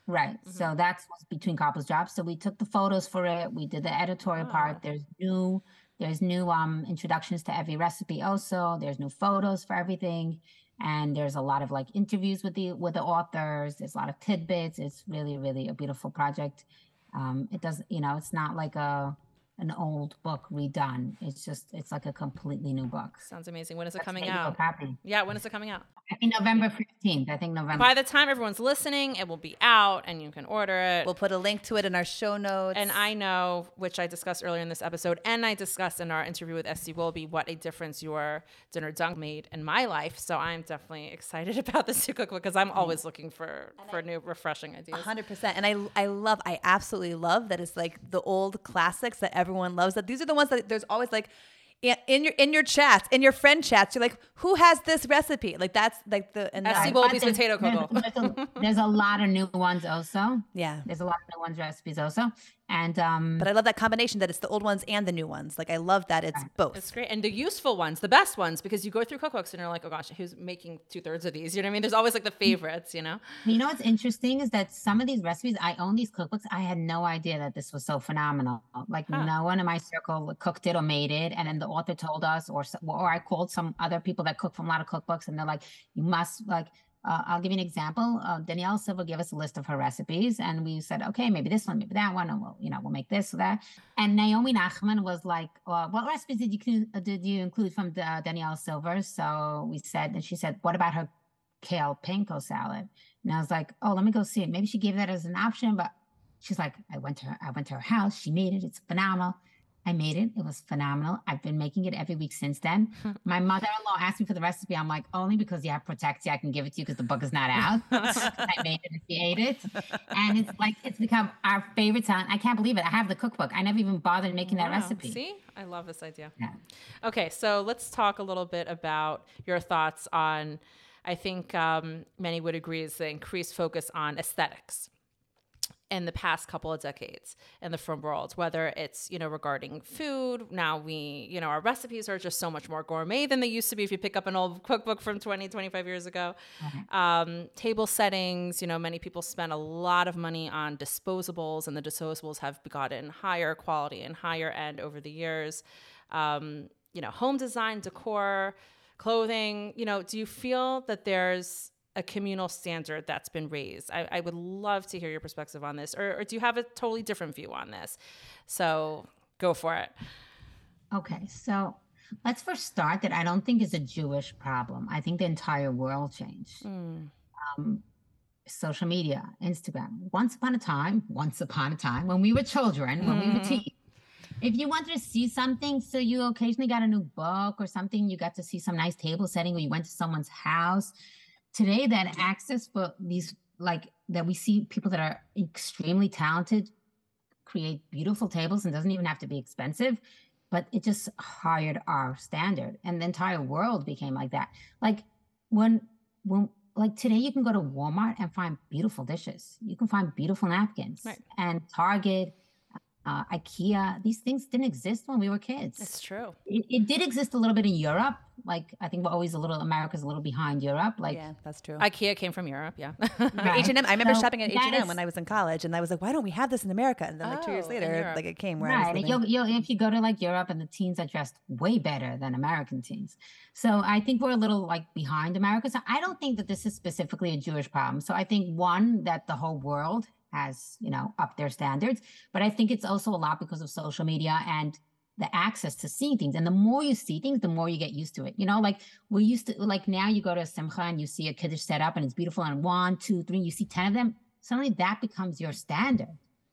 Right. Mm-hmm. So that's Between Carpools jobs. So we took the photos for it. We did the editorial oh. part. There's new there's new um introductions to every recipe also. There's new photos for everything. And there's a lot of like interviews with the with the authors. There's a lot of tidbits. It's really, really a beautiful project Um, it doesn't, you know, it's not like a an old book redone. It's just it's like a completely new book. Sounds amazing. When is it coming out? Yeah, when is it coming out? I think November 15th. I think November. By the time everyone's listening, it will be out and you can order it. We'll put a link to it in our show notes. And I know, which I discussed earlier in this episode, and I discussed in our interview with Esty Willoughby, what a difference your Dinner Done made in my life. So I'm definitely excited about this new cookbook because I'm mm. always looking for, for new, refreshing ideas. 100%. And I, I love, I absolutely love that it's like the old classics that everyone loves. That these are the ones that there's always like, in your in your chats, in your friend chats, you're like, who has this recipe? Like that's like the and that's Bobby's potato cocoa. There's, there's, a, there's a lot of new ones also. Yeah, there's a lot of new ones recipes also. And um, but I love that combination that it's the old ones and the new ones. Like I love that it's both. It's great and the useful ones, the best ones, because you go through cookbooks and you're like, oh gosh, who's making two thirds of these? You know what I mean? There's always like the favorites, you know. You know what's interesting is that some of these recipes I own these cookbooks. I had no idea that this was so phenomenal. Like huh. no one in my circle cooked it or made it, and then the author told us, or or I called some other people that cook from a lot of cookbooks, and they're like, you must like uh, I'll give you an example. Uh, Danielle Silva gave us a list of her recipes, and we said, okay, maybe this one, maybe that one, and we'll, you know, we'll make this or that. And Naomi Nachman was like, well, what recipes did you did you include from the, Danielle Silva? So we said, and she said, what about her kale panko salad? And I was like, oh, let me go see it. Maybe she gave that as an option, but she's like, I went to her, I went to her house. She made it. It's phenomenal. I made it. It was phenomenal. I've been making it every week since then. My mother-in-law asked me for the recipe. I'm like, only because you have protektzia, I can give it to you because the book is not out. I made it and she ate it. And it's like it's become our favorite time. I can't believe it. I have the cookbook. I never even bothered making wow. that recipe. See? I love this idea. Yeah. Okay, so let's talk a little bit about your thoughts on I think um, many would agree is the increased focus on aesthetics in the past couple of decades in the frum world, whether it's, you know, regarding food. Now we, you know, our recipes are just so much more gourmet than they used to be if you pick up an old cookbook from 20, 25 years ago. Mm-hmm. Um, table settings, you know, many people spend a lot of money on disposables, and the disposables have gotten higher quality and higher end over the years. Um, you know, home design, decor, clothing, you know, do you feel that there's a communal standard that's been raised. I, I would love to hear your perspective on this, or, or, do you have a totally different view on this? So go for it. Okay, so let's first start that I don't think is a Jewish problem. I think the entire world changed. Mm. Um, social media, Instagram. Once upon a time, once upon a time, when we were children, when mm. we were mm-hmm. teens, if you wanted to see something, so you occasionally got a new book or something, you got to see some nice table setting, or you went to someone's house today that access for these like that we see people that are extremely talented create beautiful tables and doesn't even have to be expensive but it just hired our standard and the entire world became like that like when when like today you can go to walmart and find beautiful dishes you can find beautiful napkins right. and target uh, IKEA. These things didn't exist when we were kids. That's true. It, it, did exist a little bit in Europe. Like I think we're always a little America's a little behind Europe. Like yeah, that's true. IKEA came from Europe. Yeah. H and M. I remember so shopping at H and M when I was in college, and I was like, why don't we have this in America? And then like two years oh, later, like it came. Where right. You'll, you'll, if you go to like Europe, and the teens are dressed way better than American teens. So I think we're a little like behind America. So I don't think that this is specifically a Jewish problem. So I think one that the whole world has, you know, upped their standards. But I think it's also a lot because of social media and the access to seeing things. And the more you see things, the more you get used to it. You know, like we used to, like now you go to a simcha and you see a kiddush set up and it's beautiful and one, two, three, you see 10 of them. Suddenly that becomes your standard.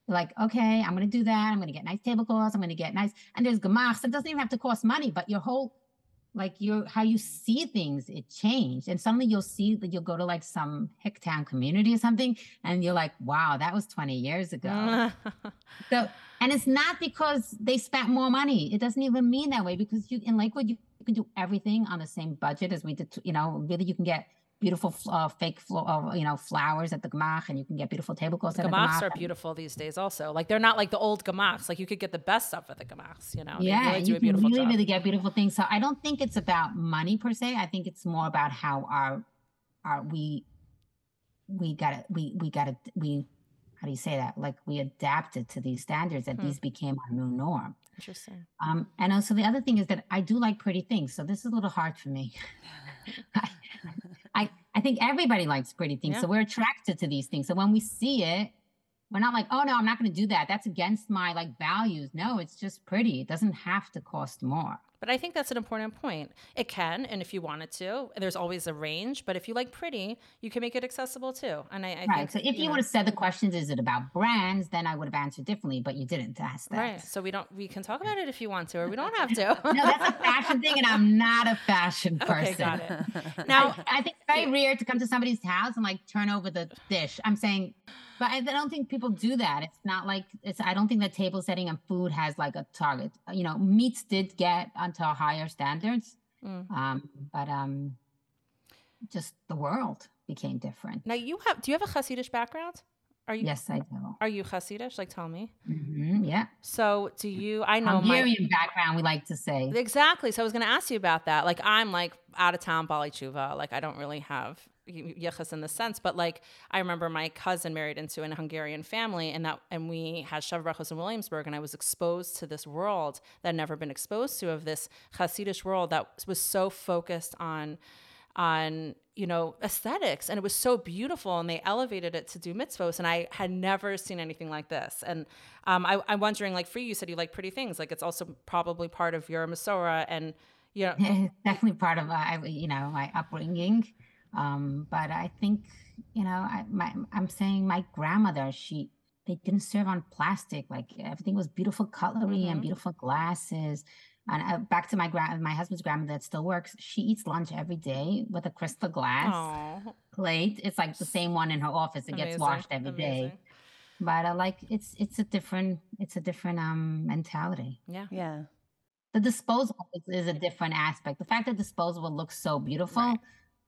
You're like, okay, I'm going to do that. I'm going to get nice tablecloths. I'm going to get nice. And there's gemachs. It doesn't even have to cost money, but your whole like your how you see things it changed. And suddenly you'll see that you'll go to like some hick town community or something and you're like wow that was 20 years ago. So and it's not because they spent more money. It doesn't even mean that way because you in lakewood you, you can do everything on the same budget as we did you know really you can get beautiful uh, fake flo- uh, you know flowers at the gemach, and you can get beautiful tablecloths. The gemachs are beautiful these days. Also, like they're not like the old gemachs. Like you could get the best stuff at the gemachs. You know, yeah, really you can really job. really get beautiful things. So I don't think it's about money per se. I think it's more about how our our we we got it. We we got it. We how do you say that? Like we adapted to these standards that hmm. these became our new norm. Interesting. Um, and also the other thing is that I do like pretty things. So this is a little hard for me. I, I, think everybody likes pretty things. Yeah. So we're attracted to these things. So when we see it, we're not like, oh no, I'm not going to do that. That's against my like values. No, it's just pretty. It doesn't have to cost more. But I think that's an important point. It can, and if you wanted to, there's always a range. But if you like pretty, you can make it accessible too. And I, I right. Think, so if you, you know, would have said the questions, is it about brands? Then I would have answered differently. But you didn't ask that. Right. So we don't. We can talk about it if you want to, or we don't have to. no, that's a fashion thing, and I'm not a fashion person. Okay, got it. Now I, I think it's very weird to come to somebody's house and like turn over the dish. I'm saying but I don't think people do that. It's not like it's. I don't think that table setting and food has like a target. You know, meats did get onto higher standards, mm. um, but um, just the world became different. Now you have. Do you have a Hasidic background? Are you? Yes, I do. Are you Hasidic? Like, tell me. Mm-hmm, yeah. So, do you? I know Hungarian my, background. We like to say exactly. So, I was going to ask you about that. Like, I'm like out of town, Bali Chuva. Like, I don't really have yichus in the sense, but like I remember my cousin married into an Hungarian family, and that and we had Sheva Brachos in Williamsburg, and I was exposed to this world that I'd never been exposed to of this Hasidic world that was so focused on on you know aesthetics and it was so beautiful and they elevated it to do mitzvos and i had never seen anything like this. And um, I, am wondering like for you you said you like pretty things like it's also probably part of your masora and you know definitely part of uh, you know my upbringing um, but I think, you know, I, my, I'm saying my grandmother, she, they didn't serve on plastic. Like everything was beautiful cutlery mm-hmm. and beautiful glasses. And uh, back to my grand, my husband's grandmother that still works. She eats lunch every day with a crystal glass Aww. plate. It's like the same one in her office. It Amazing. gets washed every Amazing. day. But uh, like it's it's a different it's a different um mentality. Yeah, yeah. The disposable is, is a different aspect. The fact that disposable looks so beautiful. Right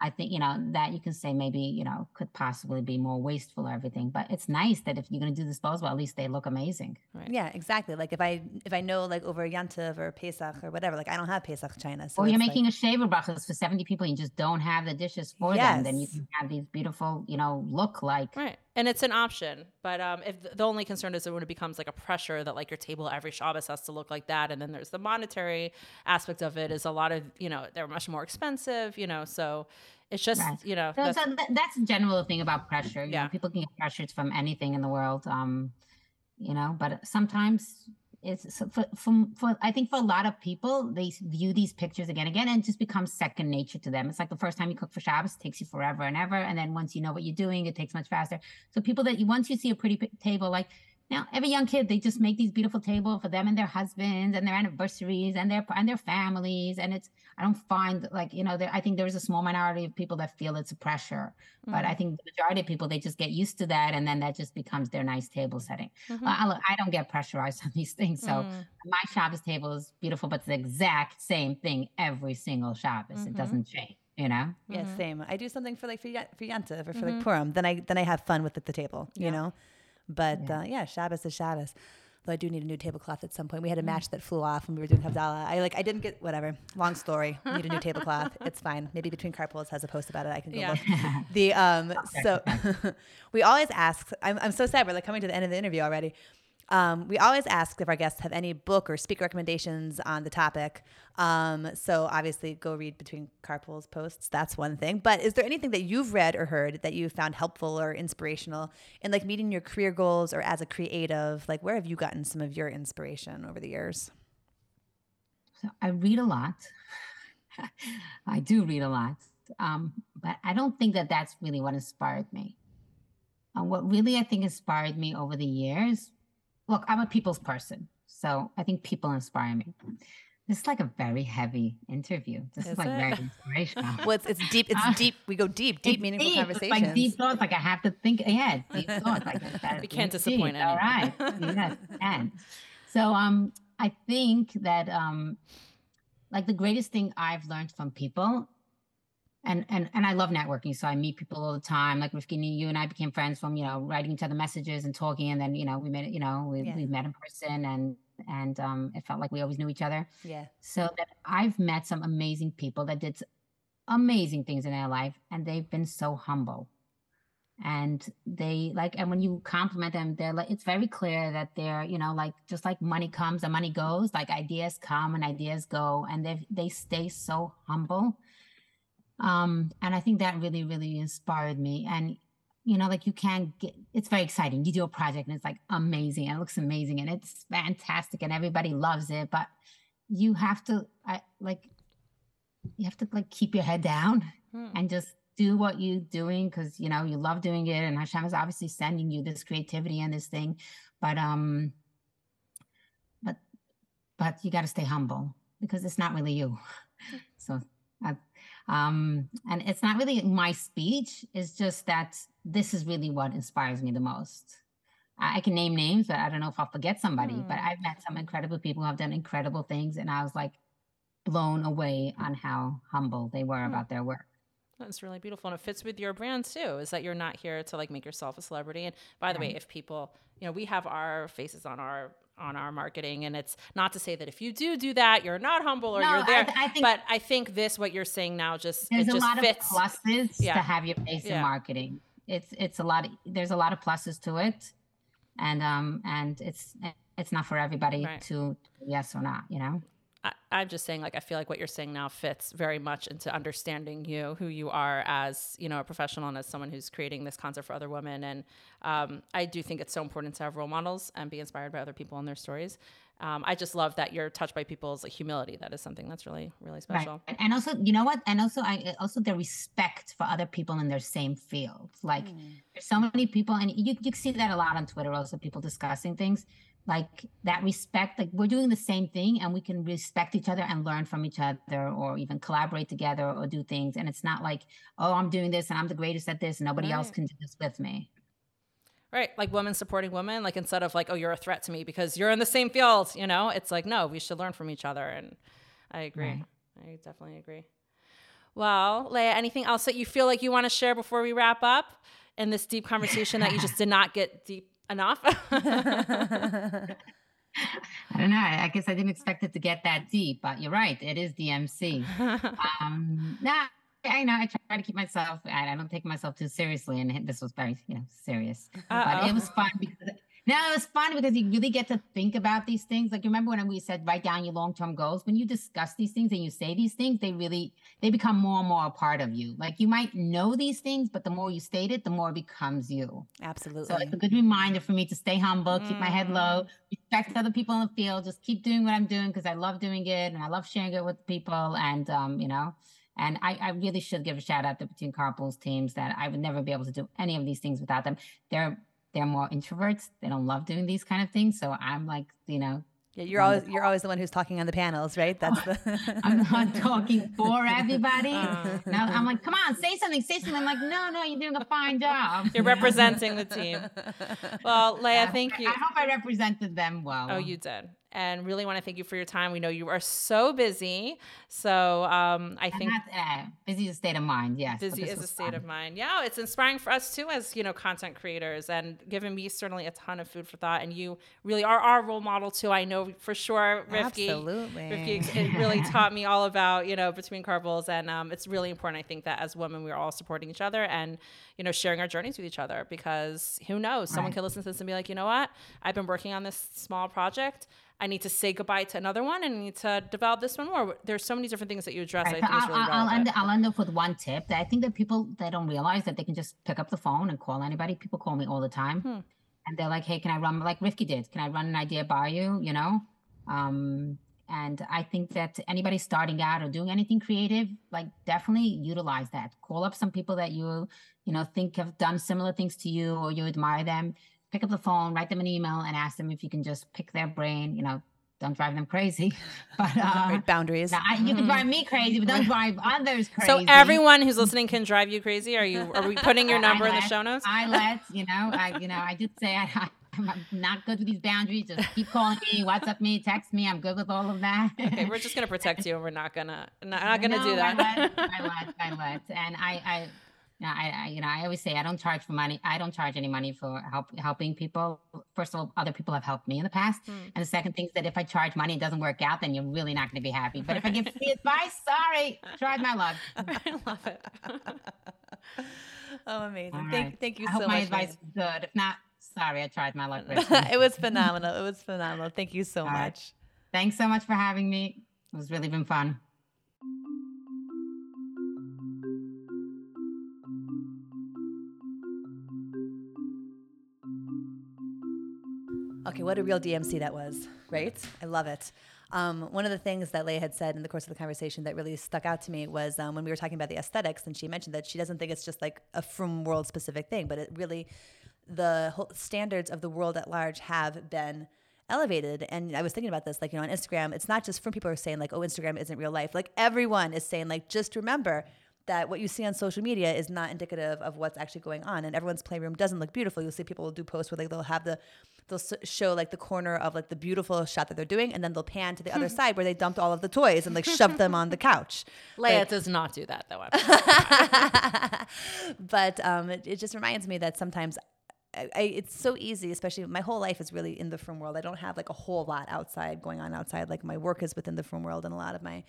I think, you know, that you can say maybe, you know, could possibly be more wasteful or everything. But it's nice that if you're going to do disposable, at least they look amazing. Right. Yeah, exactly. Like if I if I know like over Yantiv or Pesach or whatever, like I don't have Pesach china. So or you're making like, a sheva brachas for 70 people and you just don't have the dishes for yes. them, then you can have these beautiful, you know, look like. Right. And it's an option. But um, if the only concern is when it becomes like a pressure that like your table every Shabbos has to look like that. And then there's the monetary aspect of it is a lot of, you know, they're much more expensive, you know, so it's just right. you know so, that's, so that's a general thing about pressure. You yeah, know, people can get pressured from anything in the world. Um, you know, but sometimes it's so for, for, for I think for a lot of people they view these pictures again and again and it just becomes second nature to them. It's like the first time you cook for Shabbos, takes you forever and ever, and then once you know what you're doing, it takes much faster. So people that you once you see a pretty table like now, every young kid, they just make these beautiful tables for them and their husbands and their anniversaries and their and their families. And it's I don't find like you know there, I think there's a small minority of people that feel it's a pressure, mm-hmm. but I mm-hmm. think the majority of people they just get used to that and then that just becomes their nice table setting. Mm-hmm. I, I, don't get pressurized on these things, so mm-hmm. my Shabbos table is beautiful, but it's the exact same thing every single Shabbos. It mm-hmm. doesn't change you know yeah mm-hmm. same i do something for like for, for yanta or for like purim then i then i have fun with the, the table you know but yeah, uh, yeah Shabbos is Shabbos. Though I do need a new tablecloth at some point. We had a match that flew off when we were doing Havdalah. I like I didn't get whatever. Long story. Need a new tablecloth. It's fine. Maybe between carpools has a post about it. I can go yeah. look. The um so we always ask. I'm I'm so sad we're like coming to the end of the interview already. Um, we always ask if our guests have any book or speaker recommendations on the topic. Um, so obviously, go read between carpools posts. That's one thing. But is there anything that you've read or heard that you found helpful or inspirational in like meeting your career goals or as a creative? Like, where have you gotten some of your inspiration over the years? So I read a lot. I do read a lot, um, but I don't think that that's really what inspired me. Uh, what really I think inspired me over the years look, I'm a people's person. So I think people inspire me. This is like a very heavy interview. This is, is like it? very inspirational. well, it's, it's deep. It's uh, deep. We go deep, deep, meaningful deep. conversations. It's like deep thoughts. Like I have to think ahead. Deep thoughts. Like that. we can't disappoint anyone. All right. yes, and so um, I think that um, like the greatest thing I've learned from people and and and I love networking. So I meet people all the time. Like Rifkin, you and I became friends from you know writing each other messages and talking, and then you know we met you know we yeah. we met in person, and and um, it felt like we always knew each other. Yeah. So that I've met some amazing people that did amazing things in their life, and they've been so humble. And they like, and when you compliment them, they're like, it's very clear that they're, you know, like just like money comes and money goes, like ideas come and ideas go, and they they stay so humble um, and I think that really, really inspired me. And you know, like you can get, it's very exciting. You do a project and it's like amazing. And it looks amazing and it's fantastic and everybody loves it. But you have to, I, like, you have to like keep your head down hmm. and just do what you're doing because you know you love doing it and Hashem is obviously sending you this creativity and this thing but um but but you got to stay humble because it's not really you so I, um and it's not really my speech it's just that this is really what inspires me the most I, can name names but I don't know if I'll forget somebody mm. but hmm. I've met some incredible people who have done incredible things and I was like blown away on how humble they were mm. about their work that's really beautiful. And it fits with your brand too, is that you're not here to like make yourself a celebrity. And by the right. way, if people, you know, we have our faces on our on our marketing and it's not to say that if you do do that you're not humble or no, you're there I, I think, but i think this what you're saying now just there's a just lot fits. of pluses yeah. to have your face yeah. in marketing it's it's a lot of, there's a lot of pluses to it and um and it's it's not for everybody right. to yes or not you know I, am just saying, like, I feel like what you're saying now fits very much into understanding you, who you are as, you know, a professional and as someone who's creating this concept for other women. And um, I do think it's so important to have role models and be inspired by other people and their stories. Um, I just love that you're touched by people's like, humility. That is something that's really, really special. Right. And also, you know what? And also, I also the respect for other people in their same field. Like, mm. there's so many people, and you you see that a lot on Twitter. Also, people discussing things like that respect like we're doing the same thing and we can respect each other and learn from each other or even collaborate together or do things. And it's not like oh i'm doing this and i'm the greatest at this. And nobody right. else can do this with me. Right. Like women supporting women like instead of like oh you're a threat to me because you're in the same field you know? It's like no we should learn from each other and i agree. Right. i definitely agree. Well leah anything else that you feel like you want to share before we wrap up in this deep conversation that you just did not get deep enough? I don't know. I guess I didn't expect it to get that deep, but you're right. It is DMC. um, nah, I know. I try to keep myself. I, I don't take myself too seriously, and this was very, you know, serious. Uh-oh. But it was fun because no, it was fun because you really get to think about these things. Like remember when we said write down your long-term goals? When you discuss these things and you say these things, they really they become more and more a part of you. Like you might know these things, but the more you state it, the more it becomes you. Absolutely. So it's a good reminder for me to stay humble, mm. keep my head low, mm. respect other people in the field, just keep doing what I'm doing because I love doing it and I love sharing it with people. And um, you know, and I, I, really should give a shout out to Between Carpools teams that I would never be able to do any of these things without them. They're they're more introverts. They don't love doing these kind of things. So I'm like, you know, yeah, you're always you're always the one who's talking on the panels, right? That's the I'm not talking for everybody. Uh, now I'm like, come on, say something, say something. I'm like, no, no, you're doing a fine job. You're representing the team. Well, Leah, thank you. I hope I represented them well. Oh, you did and really want to thank you for your time. We know you are so busy. So um, I think uh, busy is a state of mind. Yes, busy is a state fun. of mind. Yeah, it's inspiring for us too as you know content creators, and giving me certainly a ton of food for thought. And you really are our role model too. I know for sure, Rifki. Absolutely, Rifki, it really taught me all about you know between carpools, and um, it's really important. I think that as women, we're all supporting each other and you know sharing our journeys with each other because who knows, someone right. can listen to this and be like, you know what, I've been working on this small project. I need to say goodbye to another one and I need to develop this one more. There's so many different things that you address. Right. I think I'll, really I'll, end, I'll end up with one tip that I think that people they don't realize that they can just pick up the phone and call anybody. People call me all the time, hmm. and they're like, "Hey, can I run like Rifki did? Can I run an idea by you?" You know. Um, and I think that anybody starting out or doing anything creative, like definitely utilize that. Call up some people that you, you know, think have done similar things to you or you admire them pick up the phone, write them an email, and ask them if you can just pick their brain. You know, don't drive them crazy, but uh, boundaries. Now, I, you can drive me crazy, but don't drive others crazy. So everyone who's listening can drive you crazy. Are you? Are we putting your number in the show notes? I let you know. I you know I did say I, I'm not good with these boundaries. Just keep calling me, WhatsApp me, text me. I'm good with all of that. okay, we're just gonna protect you, and we're not gonna not, not gonna no, do that. I let, I let, I let, and I, I I, I, you know, I always say I don't charge for money. I don't charge any money for help helping people. First of all, other people have helped me in the past, mm. and the second thing is that if I charge money, it doesn't work out, then you're really not going to be happy. But if I give free advice, sorry, tried my luck. I love it. oh, amazing! Right. Thank, thank you I so hope much. My advice is good. If not, sorry, I tried my luck. it was phenomenal. It was phenomenal. Thank you so all much. Right. Thanks so much for having me. It was really been fun. Okay, what a real DMC that was, right? I love it. Um, one of the things that Leah had said in the course of the conversation that really stuck out to me was um, when we were talking about the aesthetics, and she mentioned that she doesn't think it's just like a frum world specific thing, but it really, the standards of the world at large have been elevated. And I was thinking about this, like, you know, on Instagram, it's not just from people who are saying, like, oh, Instagram isn't real life. Like, everyone is saying, like, just remember, that what you see on social media is not indicative of what's actually going on and everyone's playroom doesn't look beautiful you'll see people will do posts where like they'll have the they'll show like the corner of like the beautiful shot that they're doing and then they'll pan to the other side where they dumped all of the toys and like shoved them on the couch leah like, does not do that though but um, it, it just reminds me that sometimes I, I, it's so easy, especially my whole life is really in the frum world. I don't have like a whole lot outside going on outside. Like my work is within the frum world, and a lot of my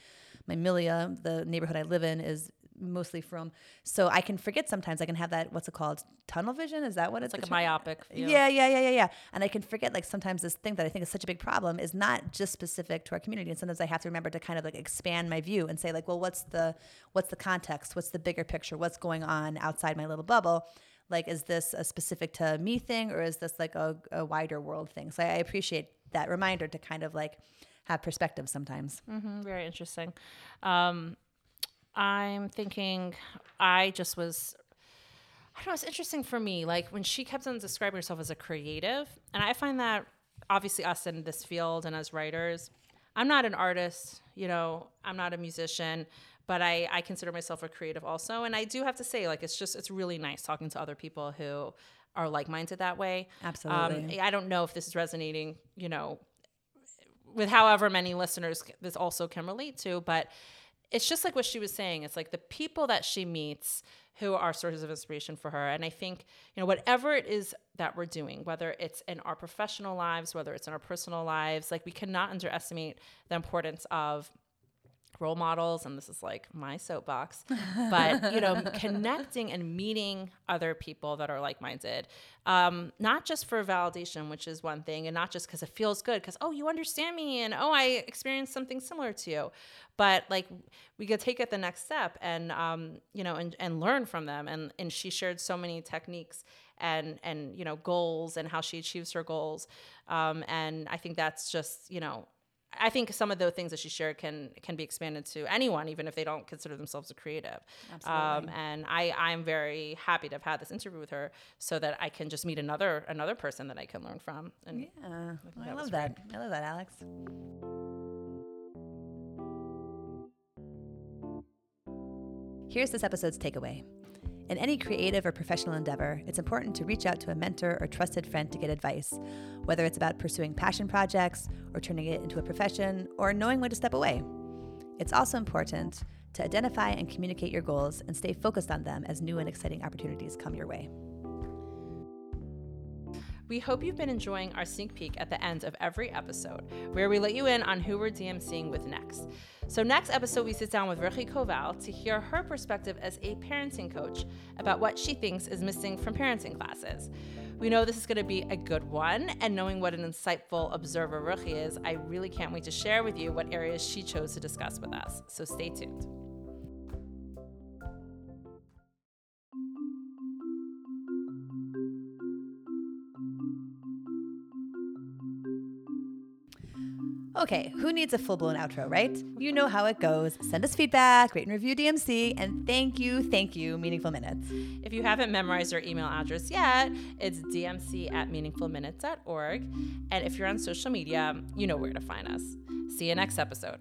my milia, the neighborhood I live in, is mostly frum. So I can forget sometimes. I can have that. What's it called? Tunnel vision? Is that what it's, it's like a myopic? View. Yeah, yeah, yeah, yeah, yeah. And I can forget like sometimes this thing that I think is such a big problem is not just specific to our community. And sometimes I have to remember to kind of like expand my view and say like, well, what's the what's the context? What's the bigger picture? What's going on outside my little bubble? Like, is this a specific to me thing or is this like a, a wider world thing? So I, I appreciate that reminder to kind of like have perspective sometimes. Mm-hmm, very interesting. Um, I'm thinking I just was I don't know, it's interesting for me. Like when she kept on describing herself as a creative, and I find that obviously us in this field and as writers, I'm not an artist, you know, I'm not a musician, but I, I consider myself a creative also. And I do have to say, like, it's just, it's really nice talking to other people who are like minded that way. Absolutely. Um, I don't know if this is resonating, you know, with however many listeners this also can relate to, but it's just like what she was saying. It's like the people that she meets who are sources of inspiration for her. And I think, you know, whatever it is that we're doing, whether it's in our professional lives, whether it's in our personal lives, like we cannot underestimate the importance of role models and this is like my soapbox but you know connecting and meeting other people that are like-minded um, not just for validation which is one thing and not just because it feels good because oh you understand me and oh i experienced something similar to you but like we could take it the next step and um, you know and, and learn from them and and she shared so many techniques and and you know goals and how she achieves her goals um, and i think that's just you know I think some of the things that she shared can can be expanded to anyone, even if they don't consider themselves a creative. Um, and I I'm very happy to have had this interview with her, so that I can just meet another another person that I can learn from. And yeah, I, I love that. I love that, Alex. Here's this episode's takeaway. In any creative or professional endeavor, it's important to reach out to a mentor or trusted friend to get advice, whether it's about pursuing passion projects or turning it into a profession or knowing when to step away. It's also important to identify and communicate your goals and stay focused on them as new and exciting opportunities come your way. We hope you've been enjoying our sneak peek at the end of every episode, where we let you in on who we're DMCing with next. So, next episode, we sit down with Ruchi Koval to hear her perspective as a parenting coach about what she thinks is missing from parenting classes. We know this is going to be a good one, and knowing what an insightful observer Ruchi is, I really can't wait to share with you what areas she chose to discuss with us. So, stay tuned. Okay, who needs a full blown outro, right? You know how it goes. Send us feedback, rate and review DMC, and thank you, thank you, Meaningful Minutes. If you haven't memorized our email address yet, it's dmc at meaningfulminutes.org. And if you're on social media, you know where to find us. See you next episode.